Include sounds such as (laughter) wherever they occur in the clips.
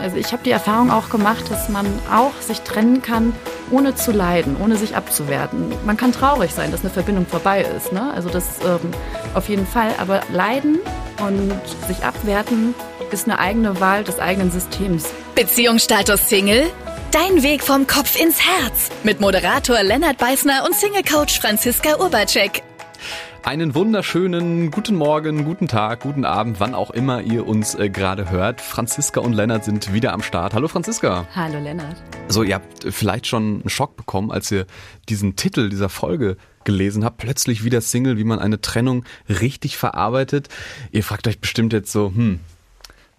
Also ich habe die Erfahrung auch gemacht, dass man auch sich trennen kann, ohne zu leiden, ohne sich abzuwerten. Man kann traurig sein, dass eine Verbindung vorbei ist. Ne? Also das ähm, auf jeden Fall. Aber leiden und sich abwerten ist eine eigene Wahl des eigenen Systems. Beziehungsstatus Single? Dein Weg vom Kopf ins Herz. Mit Moderator Lennart Beißner und Single-Coach Franziska Urbacek. Einen wunderschönen guten Morgen, guten Tag, guten Abend, wann auch immer ihr uns äh, gerade hört. Franziska und Lennart sind wieder am Start. Hallo Franziska. Hallo Lennart. So, ihr habt vielleicht schon einen Schock bekommen, als ihr diesen Titel dieser Folge gelesen habt. Plötzlich wieder Single, wie man eine Trennung richtig verarbeitet. Ihr fragt euch bestimmt jetzt so, hm,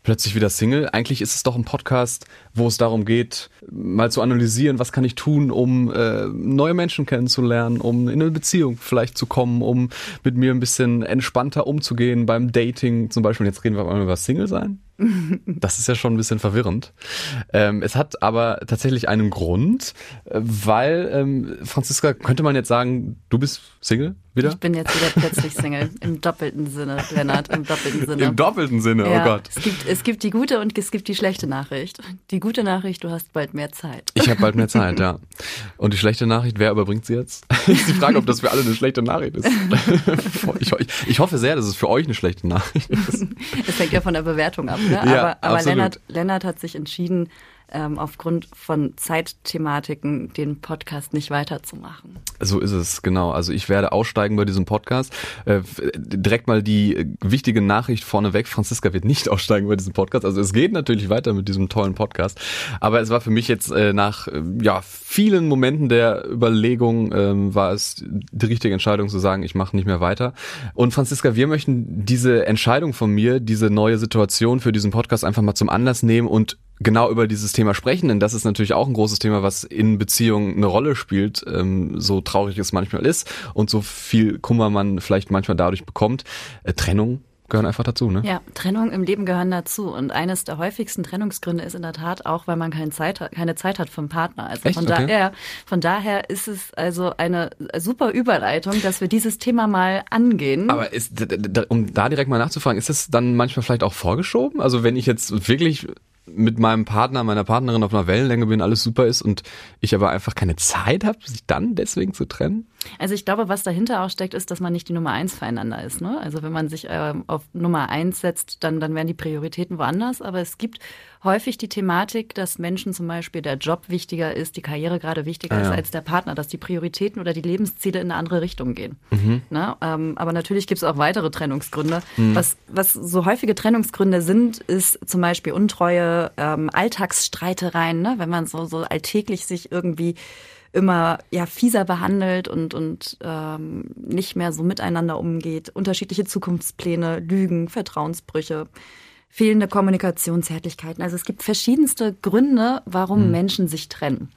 plötzlich wieder Single. Eigentlich ist es doch ein Podcast, wo es darum geht, mal zu analysieren, was kann ich tun, um äh, neue Menschen kennenzulernen, um in eine Beziehung vielleicht zu kommen, um mit mir ein bisschen entspannter umzugehen beim Dating zum Beispiel. Jetzt reden wir mal über Single sein. (laughs) Das ist ja schon ein bisschen verwirrend. Ähm, es hat aber tatsächlich einen Grund, äh, weil, ähm, Franziska, könnte man jetzt sagen, du bist Single wieder? Ich bin jetzt wieder plötzlich Single. Im doppelten Sinne, Lennart, im doppelten Sinne. Im doppelten Sinne, oh ja, oh Gott. Es gibt, es gibt die gute und es gibt die schlechte Nachricht. Die gute Nachricht, du hast bald mehr Zeit. Ich habe bald mehr Zeit, ja. Und die schlechte Nachricht, wer überbringt sie jetzt? (laughs) ist die Frage, ob das für alle eine schlechte Nachricht ist. (laughs) ich, ich, ich hoffe sehr, dass es für euch eine schlechte Nachricht ist. Es hängt ja von der Bewertung ab. Ne? Ja, aber aber Lennart, Lennart hat sich entschieden, ähm, aufgrund von Zeitthematiken den Podcast nicht weiterzumachen. So ist es, genau. Also ich werde aussteigen bei diesem Podcast. Äh, direkt mal die äh, wichtige Nachricht vorneweg. Franziska wird nicht (laughs) aussteigen bei diesem Podcast. Also es geht natürlich weiter mit diesem tollen Podcast. Aber es war für mich jetzt äh, nach äh, ja, vielen Momenten der Überlegung, ähm, war es die richtige Entscheidung zu sagen, ich mache nicht mehr weiter. Und Franziska, wir möchten diese Entscheidung von mir, diese neue Situation für diesen Podcast einfach mal zum Anlass nehmen und genau über dieses Thema sprechen, denn das ist natürlich auch ein großes Thema, was in Beziehungen eine Rolle spielt, ähm, so traurig es manchmal ist und so viel Kummer man vielleicht manchmal dadurch bekommt. Äh, Trennung gehören einfach dazu, ne? Ja, Trennung im Leben gehören dazu. Und eines der häufigsten Trennungsgründe ist in der Tat auch, weil man keine Zeit hat, keine Zeit hat vom Partner. Also Echt? von Okay. daher, von daher ist es also eine super Überleitung, dass wir dieses Thema mal angehen. Aber ist, um da direkt mal nachzufragen, ist das dann manchmal vielleicht auch vorgeschoben? Also wenn ich jetzt wirklich mit meinem Partner, meiner Partnerin auf einer Wellenlänge bin, alles super ist und ich aber einfach keine Zeit habe, sich dann deswegen zu trennen? Also ich glaube, was dahinter auch steckt, ist, dass man nicht die Nummer eins füreinander ist. Ne? Also wenn man sich ähm, auf Nummer eins setzt, dann, dann wären die Prioritäten woanders. Aber es gibt häufig die Thematik, dass Menschen zum Beispiel der Job wichtiger ist, die Karriere gerade wichtiger Ah, ja. ist als der Partner, dass die Prioritäten oder die Lebensziele in eine andere Richtung gehen. Ne? Ähm, aber natürlich gibt es auch weitere Trennungsgründe. Was, was so häufige Trennungsgründe sind, ist zum Beispiel Untreue, ähm, Alltagsstreitereien, ne? wenn man so, so alltäglich sich irgendwie immer ja fieser behandelt und und ähm, nicht mehr so miteinander umgeht, unterschiedliche Zukunftspläne, Lügen, Vertrauensbrüche, fehlende Kommunikationshärtigkeiten. Also es gibt verschiedenste Gründe, warum Menschen sich trennen.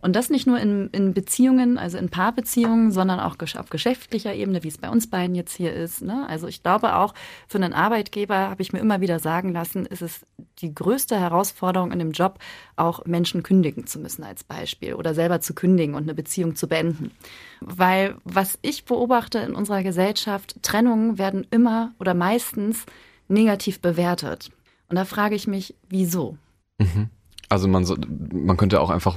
Und das nicht nur in, in Beziehungen, also in Paarbeziehungen, sondern auch auf geschäftlicher Ebene, wie es bei uns beiden jetzt hier ist. Ne? Also ich glaube auch für einen Arbeitgeber habe ich mir immer wieder sagen lassen, ist es die größte Herausforderung in dem Job, auch Menschen kündigen zu müssen als Beispiel oder selber zu kündigen und eine Beziehung zu beenden. Weil was ich beobachte in unserer Gesellschaft, Trennungen werden immer oder meistens negativ bewertet. Und da frage ich mich, wieso? Also man so, man könnte auch einfach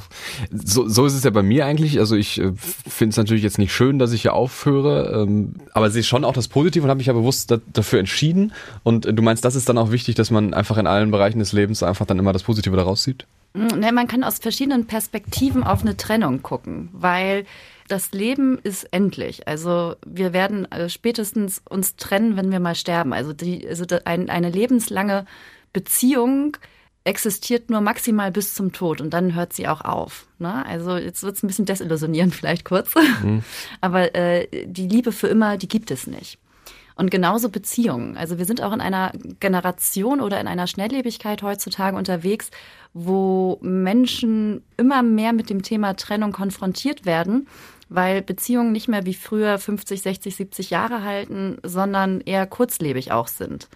so, so ist es ja bei mir eigentlich. Also ich äh, finde es natürlich jetzt nicht schön, dass ich hier aufhöre, ähm, aber sehe schon auch das Positive und habe mich ja bewusst da, dafür entschieden. Und äh, du meinst, das ist dann auch wichtig, dass man einfach in allen Bereichen des Lebens einfach dann immer das Positive daraus sieht? Ne, man kann aus verschiedenen Perspektiven auf eine Trennung gucken, weil das Leben ist endlich. Also wir werden äh, spätestens uns trennen, wenn wir mal sterben. Also, die, also ein, eine lebenslange Beziehung existiert nur maximal bis zum Tod und dann hört sie auch auf. Ne? Also jetzt wird es ein bisschen desillusionierend (laughs) vielleicht kurz, aber äh, die Liebe für immer, die gibt es nicht. Und genauso Beziehungen. Also wir sind auch in einer Generation oder in einer Schnelllebigkeit heutzutage unterwegs, wo Menschen immer mehr mit dem Thema Trennung konfrontiert werden, weil Beziehungen nicht mehr wie früher 50, 60, 70 Jahre halten, sondern eher kurzlebig auch sind.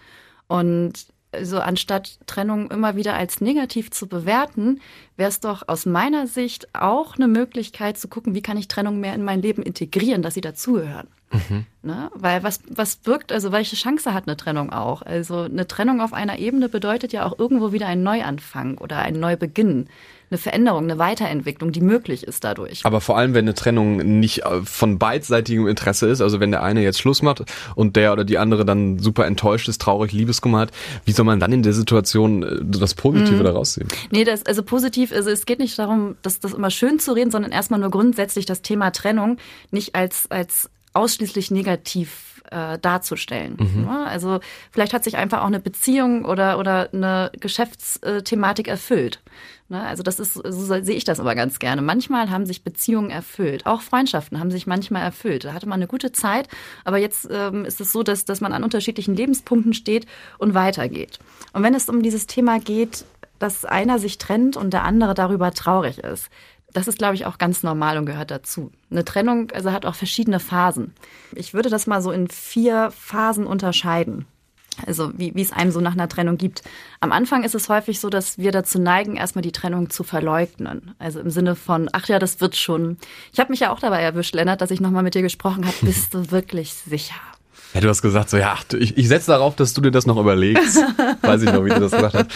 Und so anstatt Trennung immer wieder als negativ zu bewerten, wäre es doch aus meiner Sicht auch eine Möglichkeit zu gucken, wie kann ich Trennung mehr in mein Leben integrieren, dass sie dazugehören. Mhm. Ne? Weil was, was wirkt, also welche Chance hat eine Trennung auch? Also eine Trennung auf einer Ebene bedeutet ja auch irgendwo wieder ein Neuanfang oder ein Neubeginn eine Veränderung, eine Weiterentwicklung, die möglich ist dadurch. Aber vor allem, wenn eine Trennung nicht äh, von beidseitigem Interesse ist, also wenn der eine jetzt Schluss macht und der oder die andere dann super enttäuscht ist, traurig, Liebeskummer hat, wie soll man dann in der Situation äh, das Positive mhm. daraus sehen? Nee, das, also positiv, also es geht nicht darum, das, das immer schön zu reden, sondern erstmal nur grundsätzlich das Thema Trennung nicht als, als ausschließlich negativ äh, darzustellen. Mhm. Ja, also vielleicht hat sich einfach auch eine Beziehung oder, oder eine Geschäftsthematik erfüllt. Ne? Also das ist, so sehe ich das aber ganz gerne. Manchmal haben sich Beziehungen erfüllt. Auch Freundschaften haben sich manchmal erfüllt. Da hatte man eine gute Zeit, aber jetzt ähm, ist es so, dass, dass man an unterschiedlichen Lebenspunkten steht und weitergeht. Und wenn es um dieses Thema geht, dass einer sich trennt und der andere darüber traurig ist, das ist, glaube ich, auch ganz normal und gehört dazu. Eine Trennung also hat auch verschiedene Phasen. Ich würde das mal so in vier Phasen unterscheiden. Also wie, wie es einem so nach einer Trennung gibt. Am Anfang ist es häufig so, dass wir dazu neigen, erstmal die Trennung zu verleugnen. Also im Sinne von, ach ja, das wird schon. Ich habe mich ja auch dabei erwischt, Lennart, dass ich nochmal mit dir gesprochen habe. (laughs) Bist du wirklich sicher? Ja, du hast gesagt, so ja, ich, ich setze darauf, dass du dir das noch überlegst. (laughs) Weiß ich noch, wie du das gesagt hast.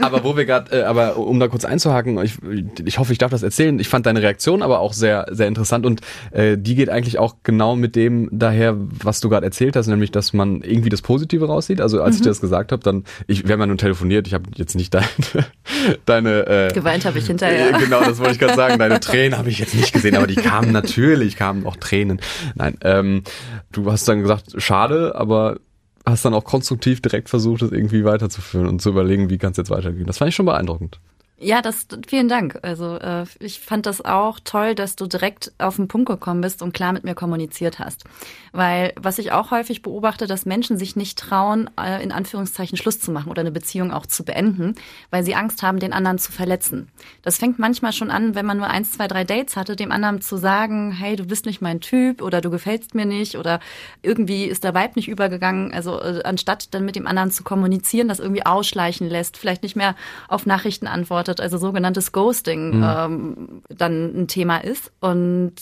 Aber wo wir gerade, äh, aber um da kurz einzuhaken, ich, ich hoffe, ich darf das erzählen. Ich fand deine Reaktion aber auch sehr, sehr interessant und äh, die geht eigentlich auch genau mit dem daher, was du gerade erzählt hast, nämlich, dass man irgendwie das Positive raussieht. Also als mhm. ich dir das gesagt habe, dann, ich, wir haben ja nun telefoniert, ich habe jetzt nicht deine, (laughs) deine äh, geweint habe ich hinterher. Äh, genau, das wollte ich gerade sagen. Deine Tränen habe ich jetzt nicht gesehen, aber die kamen natürlich, kamen auch Tränen. Nein, ähm, du hast dann gesagt, schade, aber hast dann auch konstruktiv direkt versucht, es irgendwie weiterzuführen und zu überlegen, wie kann es jetzt weitergehen. Das fand ich schon beeindruckend. Ja, das vielen Dank. Also äh, ich fand das auch toll, dass du direkt auf den Punkt gekommen bist und klar mit mir kommuniziert hast. Weil was ich auch häufig beobachte, dass Menschen sich nicht trauen, äh, in Anführungszeichen Schluss zu machen oder eine Beziehung auch zu beenden, weil sie Angst haben, den anderen zu verletzen. Das fängt manchmal schon an, wenn man nur eins, zwei, drei Dates hatte, dem anderen zu sagen, hey, du bist nicht mein Typ oder du gefällst mir nicht oder irgendwie ist der Vibe nicht übergegangen. Also äh, anstatt dann mit dem anderen zu kommunizieren, das irgendwie ausschleichen lässt, vielleicht nicht mehr auf Nachrichten antwortet antwortet, also sogenanntes Ghosting, mhm. ähm, dann ein Thema ist. Und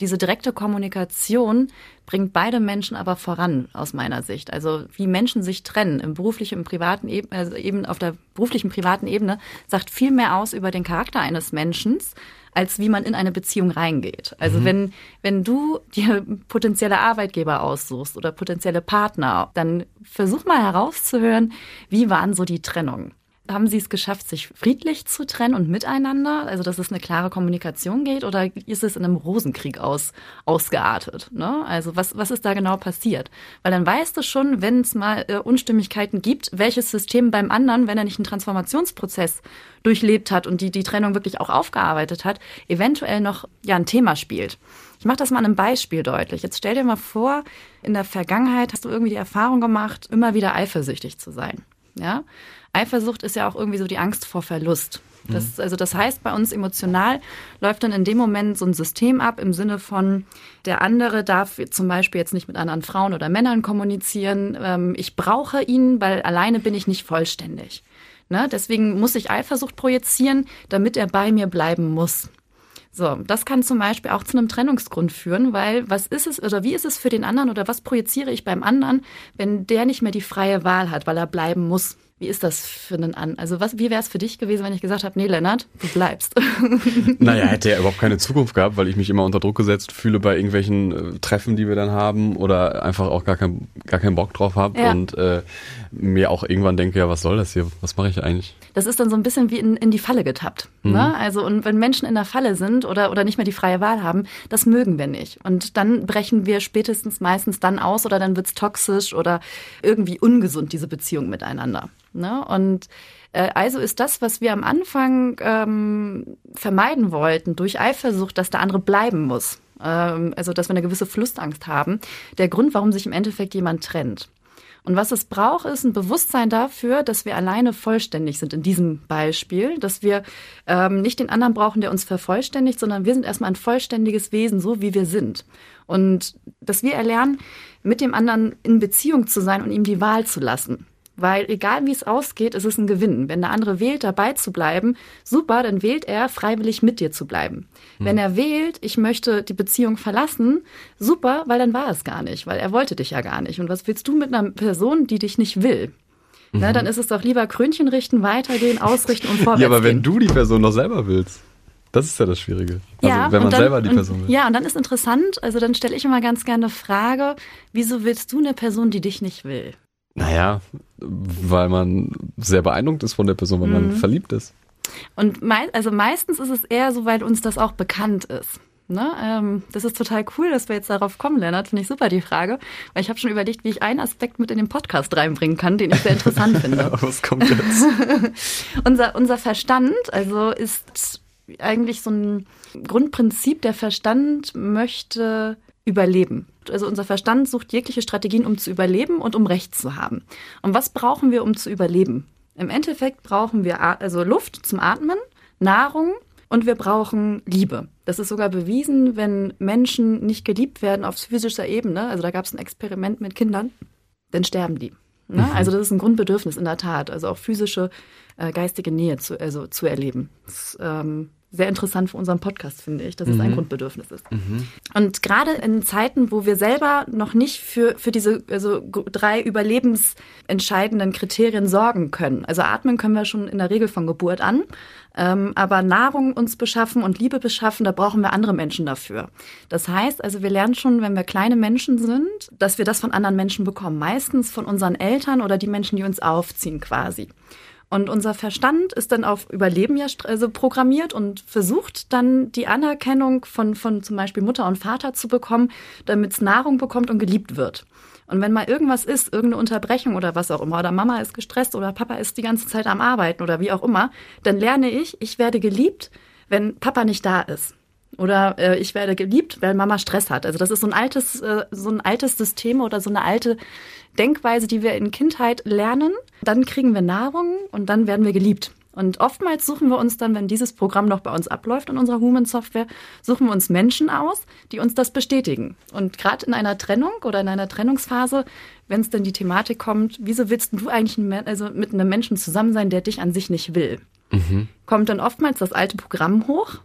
diese direkte Kommunikation bringt beide Menschen aber voran, aus meiner Sicht. Also wie Menschen sich trennen im beruflichen, im privaten Ebene, also eben auf der beruflichen, privaten Ebene, sagt viel mehr aus über den Charakter eines Menschen, als wie man in eine Beziehung reingeht. Also mhm. wenn, wenn du dir potenzielle Arbeitgeber aussuchst oder potenzielle Partner, dann versuch mal herauszuhören, wie waren so die Trennungen haben Sie es geschafft, sich friedlich zu trennen und miteinander? Also, dass es eine klare Kommunikation geht? Oder ist es in einem Rosenkrieg aus, ausgeartet? Ne? Also, was, was ist da genau passiert? Weil dann weißt du schon, wenn es mal äh, Unstimmigkeiten gibt, welches System beim anderen, wenn er nicht einen Transformationsprozess durchlebt hat und die, die Trennung wirklich auch aufgearbeitet hat, eventuell noch ja, ein Thema spielt. Ich mache das mal an einem Beispiel deutlich. Jetzt stell dir mal vor, in der Vergangenheit hast du irgendwie die Erfahrung gemacht, immer wieder eifersüchtig zu sein. Ja? Eifersucht ist ja auch irgendwie so die Angst vor Verlust. Das, mhm. also das heißt, bei uns emotional läuft dann in dem Moment so ein System ab im Sinne von, der andere darf zum Beispiel jetzt nicht mit anderen Frauen oder Männern kommunizieren. Ähm, ich brauche ihn, weil alleine bin ich nicht vollständig. Ne? Deswegen muss ich Eifersucht projizieren, damit er bei mir bleiben muss. So, das kann zum Beispiel auch zu einem Trennungsgrund führen, weil was ist es oder wie ist es für den anderen oder was projiziere ich beim anderen, wenn der nicht mehr die freie Wahl hat, weil er bleiben muss? Wie ist das für einen an? Also was, wie wäre es für dich gewesen, wenn ich gesagt habe, nee, Lennart, du bleibst? (laughs) naja, hätte er überhaupt keine Zukunft gehabt, weil ich mich immer unter Druck gesetzt fühle bei irgendwelchen äh, Treffen, die wir dann haben oder einfach auch gar, kein, gar keinen Bock drauf habe ja. und äh, mir auch irgendwann denke, ja, was soll das hier? Was mache ich eigentlich? Das ist dann so ein bisschen wie in, in die Falle getappt. Mhm. Ne? Also und wenn Menschen in der Falle sind oder, oder nicht mehr die freie Wahl haben, das mögen wir nicht. Und dann brechen wir spätestens meistens dann aus oder dann wird's toxisch oder irgendwie ungesund, diese Beziehung miteinander. Ne? Und äh, also ist das, was wir am Anfang ähm, vermeiden wollten, durch Eifersucht, dass der andere bleiben muss. Ähm, also, dass wir eine gewisse Flustangst haben, der Grund, warum sich im Endeffekt jemand trennt. Und was es braucht, ist ein Bewusstsein dafür, dass wir alleine vollständig sind in diesem Beispiel, dass wir ähm, nicht den anderen brauchen, der uns vervollständigt, sondern wir sind erstmal ein vollständiges Wesen, so wie wir sind. Und dass wir erlernen, mit dem anderen in Beziehung zu sein und ihm die Wahl zu lassen. Weil egal wie es ausgeht, ist es ein Gewinn. Wenn der andere wählt, dabei zu bleiben, super, dann wählt er, freiwillig mit dir zu bleiben. Hm. Wenn er wählt, ich möchte die Beziehung verlassen, super, weil dann war es gar nicht, weil er wollte dich ja gar nicht. Und was willst du mit einer Person, die dich nicht will? Mhm. Na, dann ist es doch lieber Krönchen richten, weitergehen, (laughs) ausrichten und vorwärts Ja, aber wenn du die Person noch selber willst. Das ist ja das Schwierige. Also ja, wenn man dann, selber die Person will. Ja, und dann ist interessant, also dann stelle ich immer ganz gerne eine Frage, wieso willst du eine Person, die dich nicht will? Naja, weil man sehr beeindruckt ist von der Person, weil mhm. man verliebt ist. Und mei also meistens ist es eher so, weil uns das auch bekannt ist. Ne? Ähm, das ist total cool, dass wir jetzt darauf kommen, Lennart. Finde ich super die Frage. Weil ich habe schon überlegt, wie ich einen Aspekt mit in den Podcast reinbringen kann, den ich sehr interessant (laughs) finde. Was kommt jetzt? (laughs) unser, unser Verstand, also ist eigentlich so ein Grundprinzip, der Verstand möchte überleben. Also unser Verstand sucht jegliche Strategien, um zu überleben und um Recht zu haben. Und was brauchen wir, um zu überleben? Im Endeffekt brauchen wir also Luft zum Atmen, Nahrung und wir brauchen Liebe. Das ist sogar bewiesen, wenn Menschen nicht geliebt werden auf physischer Ebene. Also da gab es ein Experiment mit Kindern, dann sterben die. Ne? Mhm. Also das ist ein Grundbedürfnis in der Tat. Also auch physische, äh, geistige Nähe zu, also zu erleben. Das, ähm, sehr interessant für unseren Podcast, finde ich, dass mhm. es ein mhm. Grundbedürfnis ist. Mhm. Und gerade in Zeiten, wo wir selber noch nicht für, für diese also drei überlebensentscheidenden Kriterien sorgen können. Also atmen können wir schon in der Regel von Geburt an. Ähm, aber Nahrung uns beschaffen und Liebe beschaffen, da brauchen wir andere Menschen dafür. Das heißt, also wir lernen schon, wenn wir kleine Menschen sind, dass wir das von anderen Menschen bekommen. Meistens von unseren Eltern oder die Menschen, die uns aufziehen quasi. Und unser Verstand ist dann auf Überleben ja also programmiert und versucht dann die Anerkennung von, von zum Beispiel Mutter und Vater zu bekommen, damit es Nahrung bekommt und geliebt wird. Und wenn mal irgendwas ist, irgendeine Unterbrechung oder was auch immer, oder Mama ist gestresst oder Papa ist die ganze Zeit am Arbeiten oder wie auch immer, dann lerne ich, ich werde geliebt, wenn Papa nicht da ist. Oder äh, ich werde geliebt, weil Mama Stress hat. Also das ist so ein altes, äh, so ein altes System oder so eine alte Denkweise, die wir in Kindheit lernen. Dann kriegen wir Nahrung und dann werden wir geliebt. Und oftmals suchen wir uns dann, wenn dieses Programm noch bei uns abläuft in unserer Human Software, suchen wir uns Menschen aus, die uns das bestätigen. Und gerade in einer Trennung oder in einer Trennungsphase, wenn es dann die Thematik kommt, wieso willst du eigentlich also mit einem Menschen zusammen sein, der dich an sich nicht will? Mhm. Kommt dann oftmals das alte Programm hoch,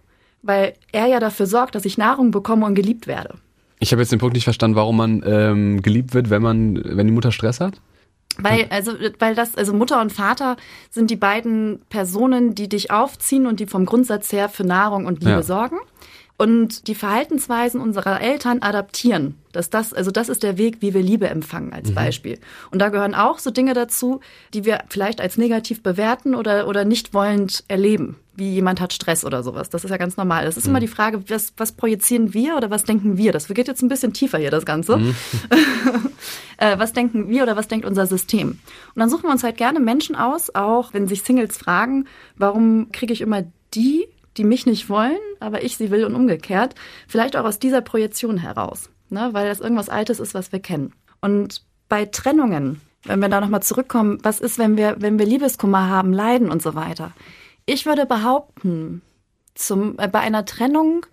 weil er ja dafür sorgt, dass ich Nahrung bekomme und geliebt werde. Ich habe jetzt den Punkt nicht verstanden, warum man ähm, geliebt wird, wenn man, wenn die Mutter Stress hat. Weil, also, weil das, also Mutter und Vater sind die beiden Personen, die dich aufziehen und die vom Grundsatz her für Nahrung und Liebe ja. sorgen und die Verhaltensweisen unserer Eltern adaptieren. Dass das, also das ist der Weg, wie wir Liebe empfangen als mhm. Beispiel. Und da gehören auch so Dinge dazu, die wir vielleicht als negativ bewerten oder, oder nicht wollend erleben. Wie jemand hat Stress oder sowas. Das ist ja ganz normal. Das ist mhm. immer die Frage, was, was projizieren wir oder was denken wir? Das geht jetzt ein bisschen tiefer hier, das Ganze. Mhm. (laughs) äh, was denken wir oder was denkt unser System? Und dann suchen wir uns halt gerne Menschen aus, auch wenn sich Singles fragen, warum kriege ich immer die die mich nicht wollen, aber ich sie will und umgekehrt. Vielleicht auch aus dieser Projektion heraus, ne? weil das irgendwas Altes ist, was wir kennen. Und bei Trennungen, wenn wir da nochmal zurückkommen, was ist, wenn wir, wenn wir Liebeskummer haben, Leiden und so weiter? Ich würde behaupten, zum, äh, bei einer Trennung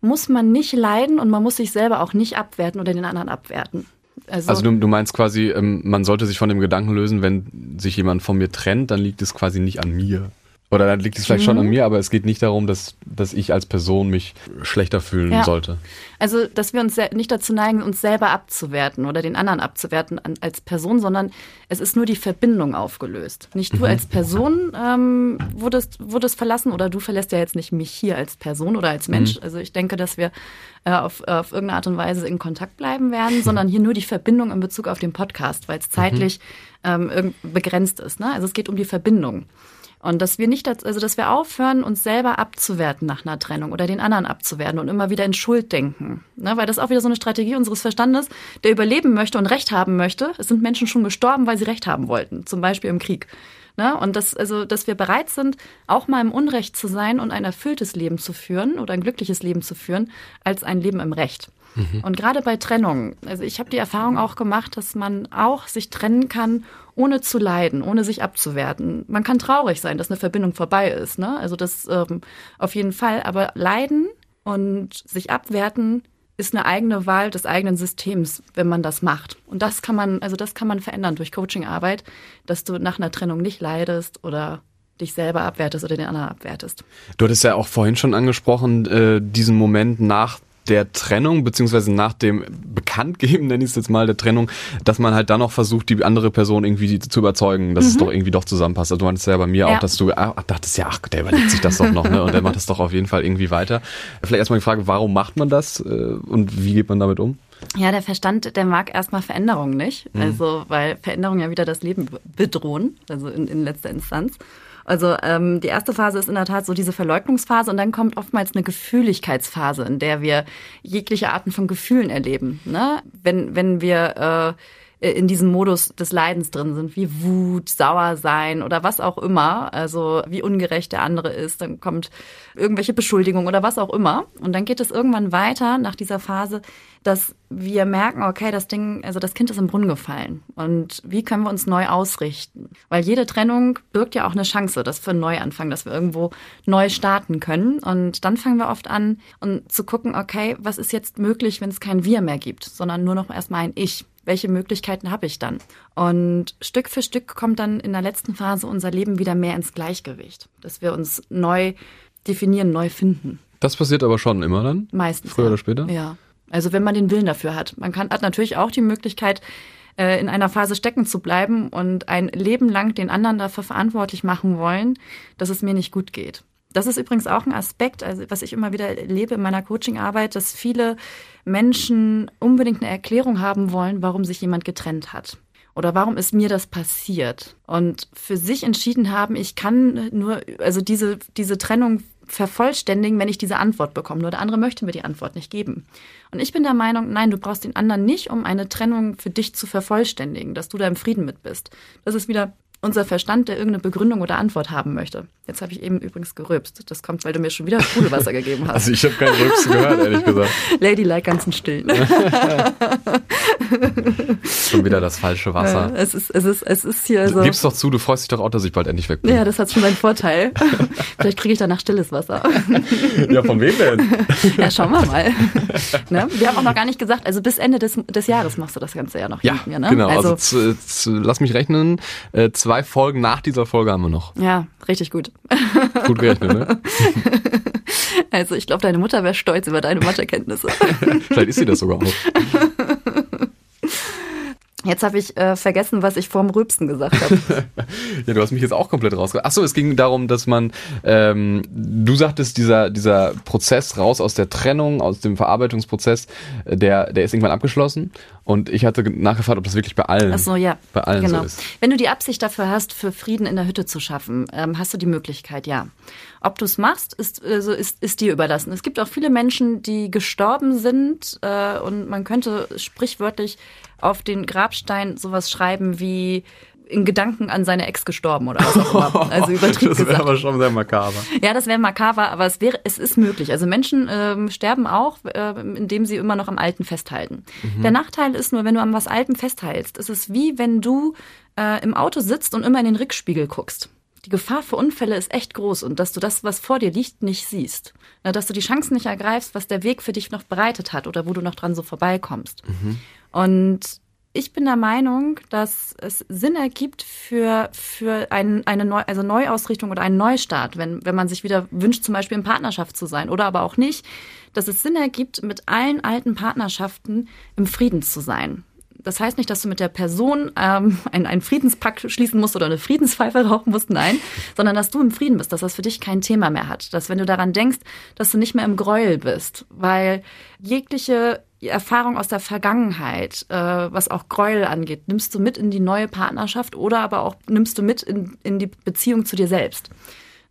muss man nicht leiden und man muss sich selber auch nicht abwerten oder den anderen abwerten. Also, also du, du, meinst quasi, ähm, man sollte sich von dem Gedanken lösen, wenn sich jemand von mir trennt, dann liegt es quasi nicht an mir. Oder dann liegt es vielleicht mhm. schon an mhm. mir, aber es geht nicht darum, dass, dass ich als Person mich schlechter fühlen ja. sollte. Also, dass wir uns nicht dazu neigen, uns selber abzuwerten oder den anderen abzuwerten als Person, sondern es ist nur die Verbindung aufgelöst. Nicht du mhm. als Person ähm, wurdest, wurdest verlassen oder du verlässt ja jetzt nicht mich hier als Person oder als Mensch. Mhm. Also ich denke, dass wir äh, auf, auf irgendeine Art und Weise in Kontakt bleiben werden, sondern hier nur die Verbindung in Bezug auf den Podcast, weil es zeitlich mhm. ähm, begrenzt ist. Ne? Also es geht um die Verbindung. Und dass wir nicht, also dass wir aufhören, uns selber abzuwerten nach einer Trennung oder den anderen abzuwerten und immer wieder in Schuld denken. Ne? Weil das ist auch wieder so eine Strategie unseres Verstandes, der überleben möchte und Recht haben möchte. Es sind Menschen schon gestorben, weil sie Recht haben wollten, zum Beispiel im Krieg. Ne? Und das, also, dass wir bereit sind, auch mal im Unrecht zu sein und ein erfülltes Leben zu führen oder ein glückliches Leben zu führen, als ein Leben im Recht. Mhm. Und gerade bei Trennung, also ich habe die Erfahrung auch gemacht, dass man auch sich trennen kann, ohne zu leiden, ohne sich abzuwerten. Man kann traurig sein, dass eine Verbindung vorbei ist, ne? Also das ähm, auf jeden Fall. Aber leiden und sich abwerten ist eine eigene Wahl des eigenen Systems, wenn man das macht. Und das kann man, also das kann man verändern durch Coachingarbeit, dass du nach einer Trennung nicht leidest oder dich selber abwertest oder den anderen abwertest. Du hattest ja auch vorhin schon angesprochen, äh, diesen Moment nach der Trennung, beziehungsweise nach dem Bekanntgeben, (laughs) nenne ich es jetzt mal, der Trennung, dass man halt dann noch versucht, die andere Person irgendwie zu überzeugen, dass mhm. es doch irgendwie doch zusammenpasst. Also du meintest ja bei mir ja. auch, dass du ach, dachtest, ja, ach, der überlegt sich das doch noch, ne? Und der macht das doch auf jeden Fall irgendwie weiter. Vielleicht erstmal die Frage, warum macht man das äh, und wie geht man damit um? Ja, der Verstand, der mag erstmal Veränderungen nicht. Mhm. Also, weil Veränderungen ja wieder das Leben bedrohen, also in, in letzter Instanz. Also ähm, die erste Phase ist in der Tat so diese Verleugnungsphase und dann kommt oftmals eine Gefühligkeitsphase, in der wir jegliche Arten von Gefühlen erleben. Ne? Wenn, wenn wir äh, in diesem Modus des Leidens drin sind, wie Wut, sauer sein oder was auch immer, also wie ungerecht der andere ist, dann kommt irgendwelche Beschuldigung oder was auch immer. Und dann geht es irgendwann weiter nach dieser Phase dass wir merken, okay, das Ding, also das Kind ist im Brunnen gefallen. Und wie können wir uns neu ausrichten? Weil jede Trennung birgt ja auch eine Chance, dass wir neu anfangen, dass wir irgendwo neu starten können. Und dann fangen wir oft an, und zu gucken, okay, was ist jetzt möglich, wenn es kein Wir mehr gibt, sondern nur noch erstmal ein Ich welche Möglichkeiten habe ich dann? Und Stück für Stück kommt dann in der letzten Phase unser Leben wieder mehr ins Gleichgewicht, dass wir uns neu definieren, neu finden. Das passiert aber schon immer dann? Meistens. Früher ja. oder später? Ja. Also wenn man den Willen dafür hat. Man kann, hat natürlich auch die Möglichkeit, äh, in einer Phase stecken zu bleiben und ein Leben lang den anderen dafür verantwortlich machen wollen, dass es mir nicht gut geht. Das ist übrigens auch ein Aspekt, also was ich immer wieder erlebe in meiner Coachingarbeit, dass viele Menschen unbedingt eine Erklärung haben wollen, warum sich jemand getrennt hat. Oder warum ist mir das passiert? Und für sich entschieden haben, ich kann nur, also diese, diese Trennung vervollständigen, wenn ich diese Antwort bekomme. Nur der andere möchte mir die Antwort nicht geben. Und ich bin der Meinung, nein, du brauchst den anderen nicht, um eine Trennung für dich zu vervollständigen, dass du da im Frieden mit bist. Das ist wieder unser Verstand, der irgendeine Begründung oder Antwort haben möchte. Jetzt habe ich eben übrigens gerülpst. Das kommt, weil du mir schon wieder Sprudelwasser gegeben hast. Also ich habe kein Rülpsen gehört, ehrlich gesagt. (laughs) Ladylike ganz still. (laughs) schon wieder das falsche Wasser. es ist, es ist, es ist hier so. Gib's doch zu, du freust dich doch auch, dass ich bald endlich weg bin. Ja, das hat schon seinen Vorteil. (laughs) Vielleicht kriege ich danach stilles Wasser. ja, von wem denn? ja, schauen wir mal. Ne? Wir haben auch noch gar nicht gesagt, also bis Ende des, des Jahres machst du das Ganze ja noch ja, mir, ne? Genau, also, also lass mich rechnen, äh, zwei Folgen nach dieser Folge haben wir noch. Ja, richtig gut. Gut gerechnet, ne? (laughs) Also ich glaube, deine Mutter wäre stolz über deine Mathekenntnisse. Vielleicht ist sie das sogar auch. (laughs) Jetzt habe ich äh, vergessen, was ich vorm Rübsen gesagt habe. (laughs) ja, du hast mich jetzt auch komplett rausgebracht. Achso, es ging darum, dass man, ähm, du sagtest, dieser, dieser Prozess raus aus der Trennung, aus dem Verarbeitungsprozess, äh, der, der ist irgendwann abgeschlossen. Und ich hatte nachgefragt, ob das wirklich bei allen, Ach so, ja. bei allen genau. so ist. Wenn du die Absicht dafür hast, für Frieden in der Hütte zu schaffen, ähm, hast du die Möglichkeit, ja. Ob du es machst, ist, also ist, ist dir überlassen. Es gibt auch viele Menschen, die gestorben sind äh, und man könnte sprichwörtlich auf den Grabstein sowas schreiben wie in Gedanken an seine Ex gestorben oder was auch immer. (laughs) Also übertrieben Das wäre aber schon sehr makaber. Ja, das wäre makaber, aber es wäre, es ist möglich. Also Menschen ähm, sterben auch, äh, indem sie immer noch am Alten festhalten. Mhm. Der Nachteil ist nur, wenn du am was Alten festhältst, ist es wie wenn du äh, im Auto sitzt und immer in den Rückspiegel guckst die Gefahr für Unfälle ist echt groß und dass du das, was vor dir liegt, nicht siehst. Na, dass du die Chancen nicht ergreifst, was der Weg für dich noch bereitet hat oder wo du noch dran so vorbeikommst. Mhm. Und ich bin der Meinung, dass es Sinn ergibt für, für ein, eine Neu, also Neuausrichtung oder einen Neustart, wenn, wenn man sich wieder wünscht, zum Beispiel in Partnerschaft zu sein oder aber auch nicht, dass es Sinn ergibt, mit allen alten Partnerschaften im Frieden zu sein. Das heißt nicht, dass du mit der Person ähm, einen, einen Friedenspakt schließen musst oder eine Friedenspfeife (laughs) rauchen musst, nein, sondern dass du im Frieden bist, dass das für dich kein Thema mehr hat. Dass wenn du daran denkst, dass du nicht mehr im Gräuel bist, weil jegliche Erfahrung aus der Vergangenheit, äh, was auch Gräuel angeht, nimmst du mit in die neue Partnerschaft oder aber auch nimmst du mit in, in die Beziehung zu dir selbst.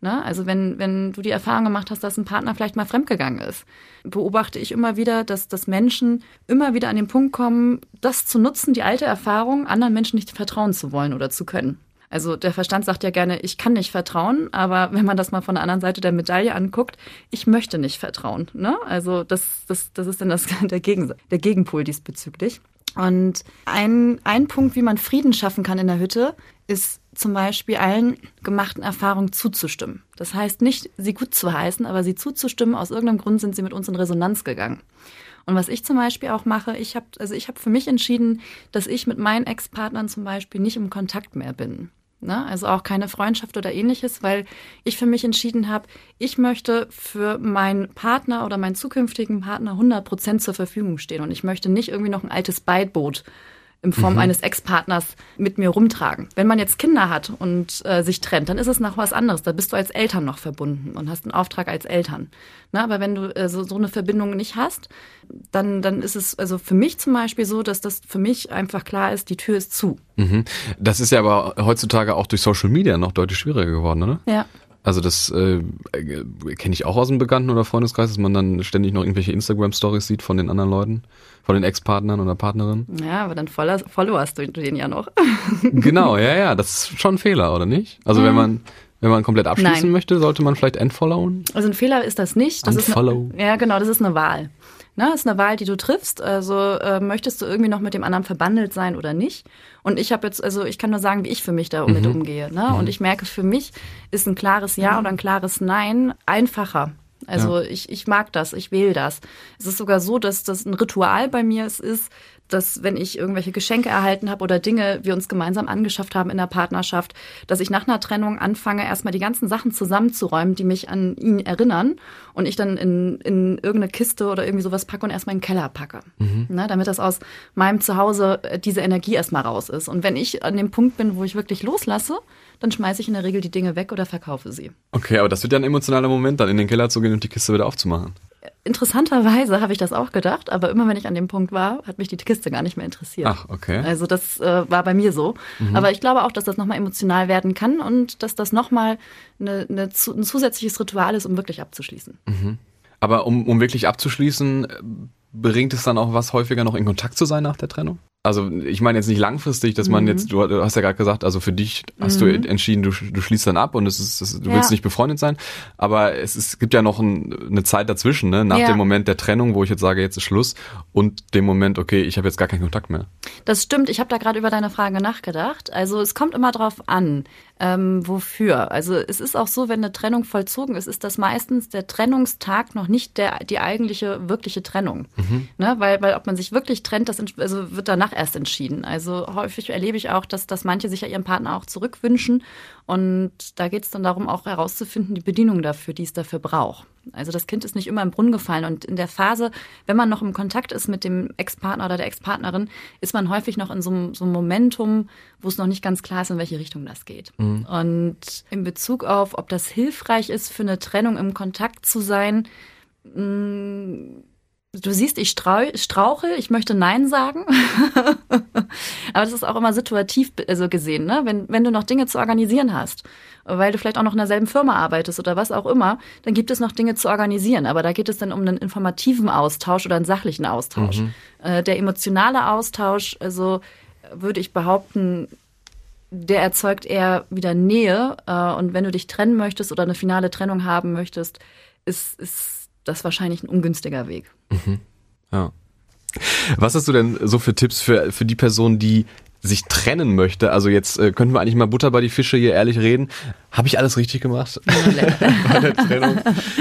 Ne? Also wenn, wenn du die Erfahrung gemacht hast, dass ein Partner vielleicht mal fremdgegangen ist, beobachte ich immer wieder, dass, dass Menschen immer wieder an den Punkt kommen, das zu nutzen, die alte Erfahrung, anderen Menschen nicht vertrauen zu wollen oder zu können. Also der Verstand sagt ja gerne, ich kann nicht vertrauen, aber wenn man das mal von der anderen Seite der Medaille anguckt, ich möchte nicht vertrauen. Ne? Also das, das, das ist dann das, (laughs) der, Gegen, der Gegenpol diesbezüglich. Und ein, ein Punkt, wie man Frieden schaffen kann in der Hütte, ist zum Beispiel allen gemachten Erfahrungen zuzustimmen. Das heißt nicht, sie gut zu heißen, aber sie zuzustimmen. Aus irgendeinem Grund sind sie mit uns in Resonanz gegangen. Und was ich zum Beispiel auch mache, ich habe also ich habe für mich entschieden, dass ich mit meinen Ex-Partnern zum Beispiel nicht im Kontakt mehr bin. Ne? Also auch keine Freundschaft oder ähnliches, weil ich für mich entschieden habe, ich möchte für meinen Partner oder meinen zukünftigen Partner 100 Prozent zur Verfügung stehen und ich möchte nicht irgendwie noch ein altes Beitboot in Form mhm. eines Ex-Partners mit mir rumtragen. Wenn man jetzt Kinder hat und äh, sich trennt, dann ist es noch was anderes. Da bist du als Eltern noch verbunden und hast einen Auftrag als Eltern. Na, aber wenn du äh, so, so eine Verbindung nicht hast, dann, dann ist es also für mich zum Beispiel so, dass das für mich einfach klar ist, die Tür ist zu. Mhm. Das ist ja aber heutzutage auch durch Social Media noch deutlich schwieriger geworden, oder? Ja. Also das äh, kenne ich auch aus dem Bekannten- oder Freundeskreis, dass man dann ständig noch irgendwelche Instagram-Stories sieht von den anderen Leuten, von den Ex-Partnern oder Partnerinnen. Ja, aber dann followest du den ja noch. (laughs) genau, ja, ja, das ist schon ein Fehler, oder nicht? Also mhm. wenn man wenn man komplett abschließen Nein. möchte, sollte man vielleicht entfollowen? Also ein Fehler ist das nicht. Das Unfollow. Ist eine, ja, genau, das ist eine Wahl. Ne, ist eine Wahl, die du triffst. Also äh, möchtest du irgendwie noch mit dem anderen verbandelt sein oder nicht? Und ich habe jetzt, also ich kann nur sagen, wie ich für mich damit mhm. umgehe. Ne? Mhm. Und ich merke, für mich ist ein klares Ja oder ein klares Nein einfacher. Also ja. ich, ich mag das, ich wähle das. Es ist sogar so, dass das ein Ritual bei mir ist, dass wenn ich irgendwelche Geschenke erhalten habe oder Dinge wir uns gemeinsam angeschafft haben in der Partnerschaft, dass ich nach einer Trennung anfange, erstmal die ganzen Sachen zusammenzuräumen, die mich an ihn erinnern und ich dann in, in irgendeine Kiste oder irgendwie sowas packe und erstmal in den Keller packe. Mhm. Ne, damit das aus meinem Zuhause äh, diese Energie erstmal raus ist. Und wenn ich an dem Punkt bin, wo ich wirklich loslasse, dann schmeiße ich in der Regel die Dinge weg oder verkaufe sie. Okay, aber das wird ja ein emotionaler Moment, dann in den Keller zu gehen und die Kiste wieder aufzumachen interessanterweise habe ich das auch gedacht, aber immer wenn ich an dem Punkt war, hat mich die Kiste gar nicht mehr interessiert. Ach, okay. Also das äh, war bei mir so. Mhm. Aber ich glaube auch, dass das nochmal emotional werden kann und dass das nochmal eine, eine, ein zusätzliches Ritual ist, um wirklich abzuschließen. Mhm. Aber um, um wirklich abzuschließen, bringt es dann auch was häufiger noch in Kontakt zu sein nach der Trennung? Also ich meine jetzt nicht langfristig, dass man mhm. jetzt, du, hast ja gerade gesagt, also für dich hast mhm. du entschieden, du, du schließt dann ab und es ist, das, du ja. willst nicht befreundet sein, aber es, ist, es gibt ja noch ein, eine Zeit dazwischen, ne? nach ja. dem Moment der Trennung, wo ich jetzt sage, jetzt ist Schluss und dem Moment, okay, ich habe jetzt gar keinen Kontakt mehr. Das stimmt, ich habe da gerade über deine Frage nachgedacht. Also es kommt immer drauf an, ähm, wofür. Also es ist auch so, wenn eine Trennung vollzogen ist, ist das meistens der Trennungstag noch nicht der, die eigentliche, wirkliche Trennung. Mhm. Ne? Weil, weil ob man sich wirklich trennt, das also wird danach erst entschieden. Also häufig erlebe ich auch, dass, dass manche sich ja ihren Partner auch zurückwünschen. Und da geht es dann darum, auch herauszufinden, die Bedienung dafür, die es dafür braucht. Also das Kind ist nicht immer im Brunnen gefallen. Und in der Phase, wenn man noch im Kontakt ist mit dem Ex-Partner oder der Ex-Partnerin, ist man häufig noch in so, einem, so einem Momentum, wo es noch nicht ganz klar ist, in welche Richtung das geht. Mhm. Und in Bezug auf, ob das hilfreich ist, für eine Trennung im Kontakt zu sein, mh, mm, du siehst, ich strauche, ich möchte Nein sagen. (laughs) Aber das ist auch immer situativ also gesehen, ne? Wenn, wenn du noch Dinge zu organisieren hast, weil du vielleicht auch noch in derselben Firma arbeitest oder was auch immer, dann gibt es noch Dinge zu organisieren. Aber da geht es dann um einen informativen Austausch oder einen sachlichen Austausch. Mhm. Äh, der emotionale Austausch, also würde ich behaupten, der erzeugt eher wieder Nähe. Äh, und wenn du dich trennen möchtest oder eine finale Trennung haben möchtest, ist, ist das wahrscheinlich ein ungünstiger Weg. Mhm. Ja. Was hast du denn so für Tipps für, für die Person, die sich trennen möchte, also jetzt äh, könnten wir eigentlich mal Butter bei die Fische hier ehrlich reden. Habe ich alles richtig gemacht (laughs) (laughs) bei der Trennung?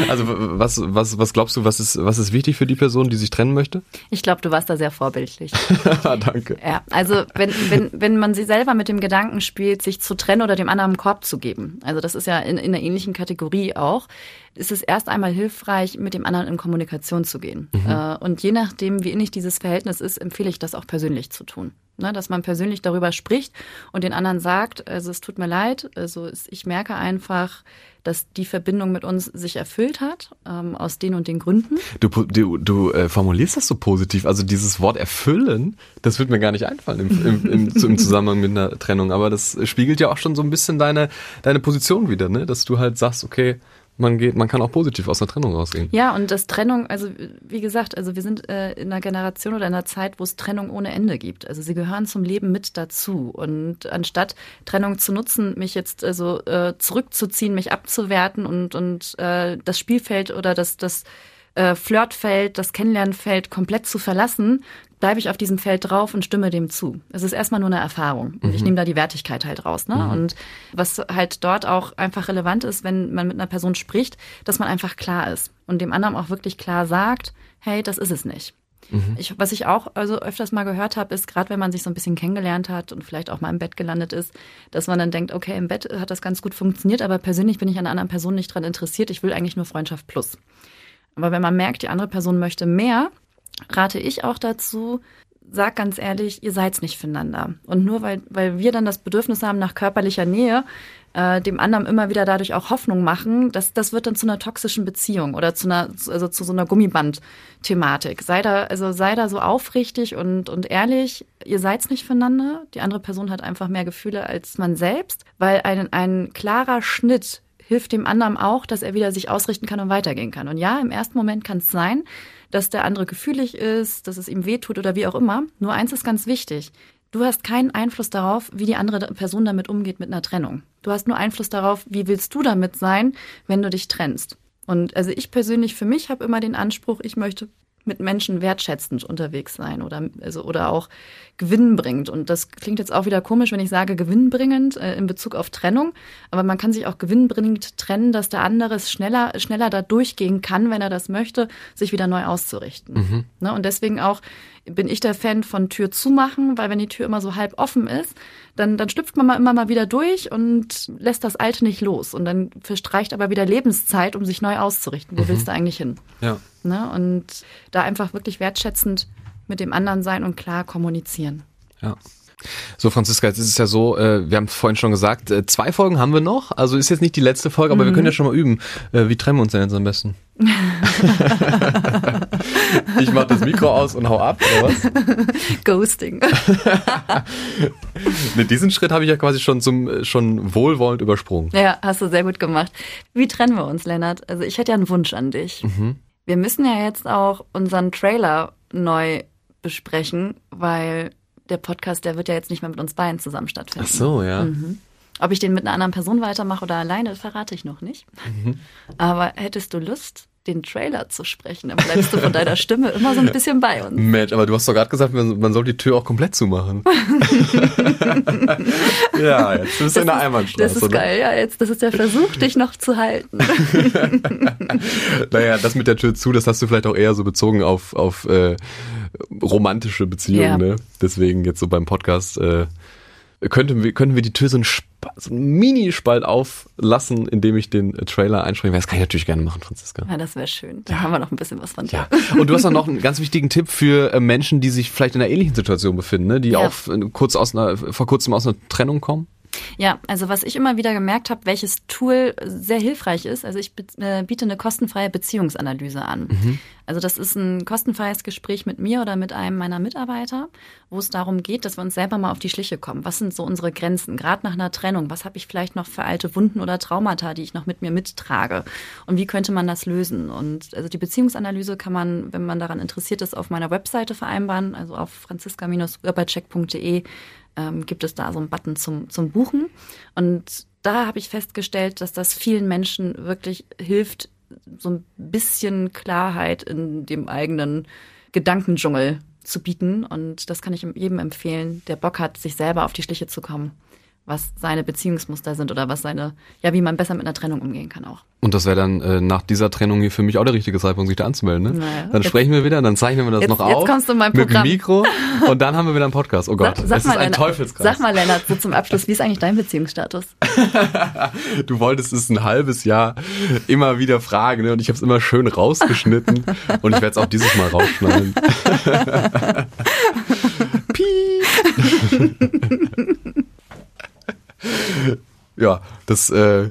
Also was, was, was glaubst du, was ist, was ist wichtig für die Person, die sich trennen möchte? Ich glaube, du warst da sehr vorbildlich. (laughs) Danke. Ja, also wenn, wenn, wenn man sie selber mit dem Gedanken spielt, sich zu trennen oder dem anderen einen Korb zu geben, also das ist ja in, in einer ähnlichen Kategorie auch, ist es erst einmal hilfreich, mit dem anderen in Kommunikation zu gehen. Mhm. Äh, und je nachdem, wie innig dieses Verhältnis ist, empfehle ich das auch persönlich zu tun. Ne, dass man persönlich darüber spricht und den anderen sagt, also es tut mir leid, also ich merke einfach, dass die Verbindung mit uns sich erfüllt hat, ähm, aus den und den Gründen. Du, du, du äh, formulierst das so positiv. Also dieses Wort erfüllen, das wird mir gar nicht einfallen im, im, im, (laughs) im Zusammenhang mit einer Trennung. Aber das spiegelt ja auch schon so ein bisschen deine, deine Position wieder, ne? Dass du halt sagst, okay, man geht, man kann auch positiv aus einer Trennung rausgehen. Ja, und das Trennung, also wie gesagt, also wir sind äh, in einer Generation oder in einer Zeit, wo es Trennung ohne Ende gibt. Also sie gehören zum Leben mit dazu. Und anstatt Trennung zu nutzen, mich jetzt also äh, zurückzuziehen, mich abzuwerten und und äh, das Spielfeld oder das das äh, Flirtfeld, das Kennenlernfeld komplett zu verlassen, bleibe ich auf diesem Feld drauf und stimme dem zu. Es ist erstmal nur eine Erfahrung. Mhm. Ich nehme da die Wertigkeit halt raus. Ne? Mhm. Und was halt dort auch einfach relevant ist, wenn man mit einer Person spricht, dass man einfach klar ist und dem anderen auch wirklich klar sagt, hey, das ist es nicht. Mhm. Ich, was ich auch also öfters mal gehört habe, ist, gerade wenn man sich so ein bisschen kennengelernt hat und vielleicht auch mal im Bett gelandet ist, dass man dann denkt, okay, im Bett hat das ganz gut funktioniert, aber persönlich bin ich an einer anderen Person nicht dran interessiert. Ich will eigentlich nur Freundschaft plus. Aber wenn man merkt, die andere Person möchte mehr, rate ich auch dazu, sag ganz ehrlich, ihr seid's nicht füreinander. Und nur weil, weil wir dann das Bedürfnis haben nach körperlicher Nähe, äh, dem anderen immer wieder dadurch auch Hoffnung machen, das, das wird dann zu einer toxischen Beziehung oder zu einer, also zu so einer Gummiband-Thematik. Sei da, also sei da so aufrichtig und, und ehrlich, ihr seid's nicht füreinander. Die andere Person hat einfach mehr Gefühle als man selbst, weil ein, ein klarer Schnitt hilft dem anderen auch, dass er wieder sich ausrichten kann und weitergehen kann. Und ja, im ersten Moment kann es sein, dass der andere gefühlig ist, dass es ihm wehtut oder wie auch immer. Nur eins ist ganz wichtig. Du hast keinen Einfluss darauf, wie die andere Person damit umgeht mit einer Trennung. Du hast nur Einfluss darauf, wie willst du damit sein, wenn du dich trennst. Und also ich persönlich für mich habe immer den Anspruch, ich möchte mit Menschen wertschätzend unterwegs sein oder, also, oder auch gewinnbringend. Und das klingt jetzt auch wieder komisch, wenn ich sage gewinnbringend äh, in Bezug auf Trennung. Aber man kann sich auch gewinnbringend trennen, dass der andere es schneller, schneller da durchgehen kann, wenn er das möchte, sich wieder neu auszurichten. Mhm. Ne? Und deswegen auch bin ich der Fan von Tür zumachen, weil wenn die Tür immer so halb offen ist, dann, dann schlüpft man mal immer mal wieder durch und lässt das Alte nicht los. Und dann verstreicht aber wieder Lebenszeit, um sich neu auszurichten. Wo mhm. willst du eigentlich hin? Ja. Ne? Und da einfach wirklich wertschätzend mit dem anderen sein und klar kommunizieren. Ja. So, Franziska, jetzt ist es ja so, äh, wir haben vorhin schon gesagt, äh, zwei Folgen haben wir noch. Also ist jetzt nicht die letzte Folge, aber mhm. wir können ja schon mal üben. Äh, wie trennen wir uns denn jetzt am besten? (laughs) (laughs) ich mach das Mikro aus und hau ab, oder was? (laughs) Ghosting. (laughs) ne, diesen Schritt habe ich ja quasi schon zum schon wohlwollend übersprungen. Ja, hast du sehr gut gemacht. Wie trennen wir uns, Lennart? Also ich hätte ja einen Wunsch an dich. Mhm. Wir müssen ja jetzt auch unseren Trailer neu besprechen, weil der Podcast, der wird ja jetzt nicht mehr mit uns beiden zusammen stattfinden. Ach so, ja. Mhm. Ob ich den mit einer anderen Person weitermache oder alleine, verrate ich noch nicht. Mhm. Aber hättest du Lust, den Trailer zu sprechen, dann bleibst du von deiner Stimme immer so ein bisschen bei uns. Mensch, aber du hast doch gerade gesagt, man, man, soll die Tür auch komplett zumachen. (laughs) ja, jetzt bist du in der Einbahnstraße. Das ist geil, ja, jetzt, das ist der Versuch, (laughs) dich noch zu halten. (laughs) naja, das mit der Tür zu, das hast du vielleicht auch eher so bezogen auf, auf äh, romantische Beziehungen, ja. ne? Deswegen jetzt so beim Podcast äh, könnten wir, könnten wir die Tür so einen, so einen Minispalt auflassen, indem ich den äh, Trailer einspreche. Das kann ich natürlich gerne machen, Franziska. Ja, das wäre schön. Dann ja. haben wir noch ein bisschen was von dir. Ja. (laughs) Und du hast auch noch einen ganz wichtigen Tipp für äh, Menschen, die sich vielleicht in einer ähnlichen Situation befinden, ne? die ja. auch äh, kurz aus einer, vor kurzem aus einer Trennung kommen. Ja, also was ich immer wieder gemerkt habe, welches Tool sehr hilfreich ist, also ich äh, biete eine kostenfreie Beziehungsanalyse an. Mhm. Also das ist ein kostenfreies Gespräch mit mir oder mit einem meiner Mitarbeiter, wo es darum geht, dass wir uns selber mal auf die Schliche kommen. Was sind so unsere Grenzen, gerade nach einer Trennung? Was habe ich vielleicht noch für alte Wunden oder Traumata, die ich noch mit mir mittrage? Und wie könnte man das lösen? Und also die Beziehungsanalyse kann man, wenn man daran interessiert ist, auf meiner Webseite vereinbaren, also auf franziska-urbercheck.de ähm, gibt es da so einen Button zum, zum Buchen. Und da habe ich festgestellt, dass das vielen Menschen wirklich hilft, so ein bisschen Klarheit in dem eigenen Gedankendschungel zu bieten. Und das kann ich jedem empfehlen, der Bock hat, sich selber auf die Schliche zu kommen was seine Beziehungsmuster sind oder was seine, ja, wie man besser mit einer Trennung umgehen kann auch. Und das wäre dann äh, nach dieser Trennung hier für mich auch der richtige Zeitpunkt, sich da anzumelden. Ne? Naja, dann jetzt, sprechen wir wieder, dann zeichnen wir das jetzt, noch jetzt auf. Kommst du in mein Programm. Mit dem Mikro und dann haben wir wieder einen Podcast. Oh Gott, sag, sag es ist mal, ein Lennart, Teufelskreis. Sag mal, Lennart, so zum Abschluss, wie ist eigentlich dein Beziehungsstatus? (laughs) du wolltest es ein halbes Jahr immer wieder fragen ne? und ich habe es immer schön rausgeschnitten und ich werde es auch dieses Mal rausschneiden. (laughs) (laughs) Piep. Ja, das, äh,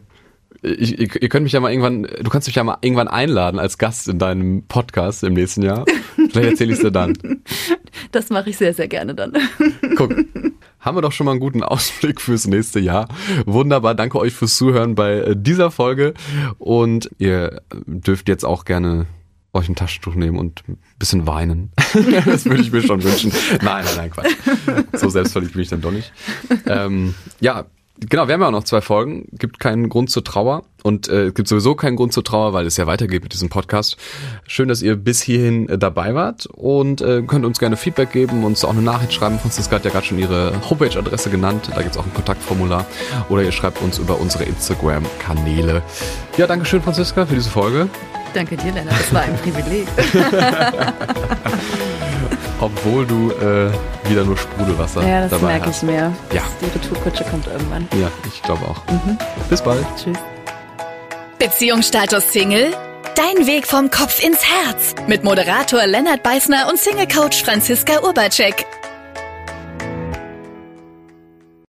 ich, ihr, ihr könnt mich ja mal irgendwann, du kannst mich ja mal irgendwann einladen als Gast in deinem Podcast im nächsten Jahr. Vielleicht erzähle ich es dir dann. Das mache ich sehr, sehr gerne dann. Guck, haben wir doch schon mal einen guten Ausblick fürs nächste Jahr. Wunderbar, danke euch fürs Zuhören bei äh, dieser Folge und ihr dürft jetzt auch gerne euch ein Taschentuch nehmen und ein bisschen weinen. (laughs) das würde ich mir schon wünschen. Nein, nein, nein, Quatsch. So selbstverliebt bin ich dann doch nicht. Ähm, ja, Genau, wir haben ja auch noch zwei Folgen. Gibt keinen Grund zur Trauer. Und äh, es gibt sowieso keinen Grund zur Trauer, weil es ja weitergeht mit diesem Podcast. Schön, dass ihr bis hierhin äh, dabei wart und äh, könnt uns gerne Feedback geben, uns auch eine Nachricht schreiben. Franziska hat ja gerade schon ihre Homepage-Adresse genannt. Da gibt's auch ein Kontaktformular. Oder ihr schreibt uns über unsere Instagram-Kanäle. Ja, danke schön, Franziska, für diese Folge. Danke dir, Lennart. Das war ein Privileg. (laughs) obwohl du äh, wieder nur Sprudelwasser Ja, das dabei merke hast. ich mir. Ja. Die Retourkutsche kommt irgendwann. Ja, ich glaube auch. Mhm. Bis bald. Tschüss. Beziehungsstatus Single? Dein Weg vom Kopf ins Herz. Mit Moderator Lennart Beißner und Single-Coach Franziska Urbacek.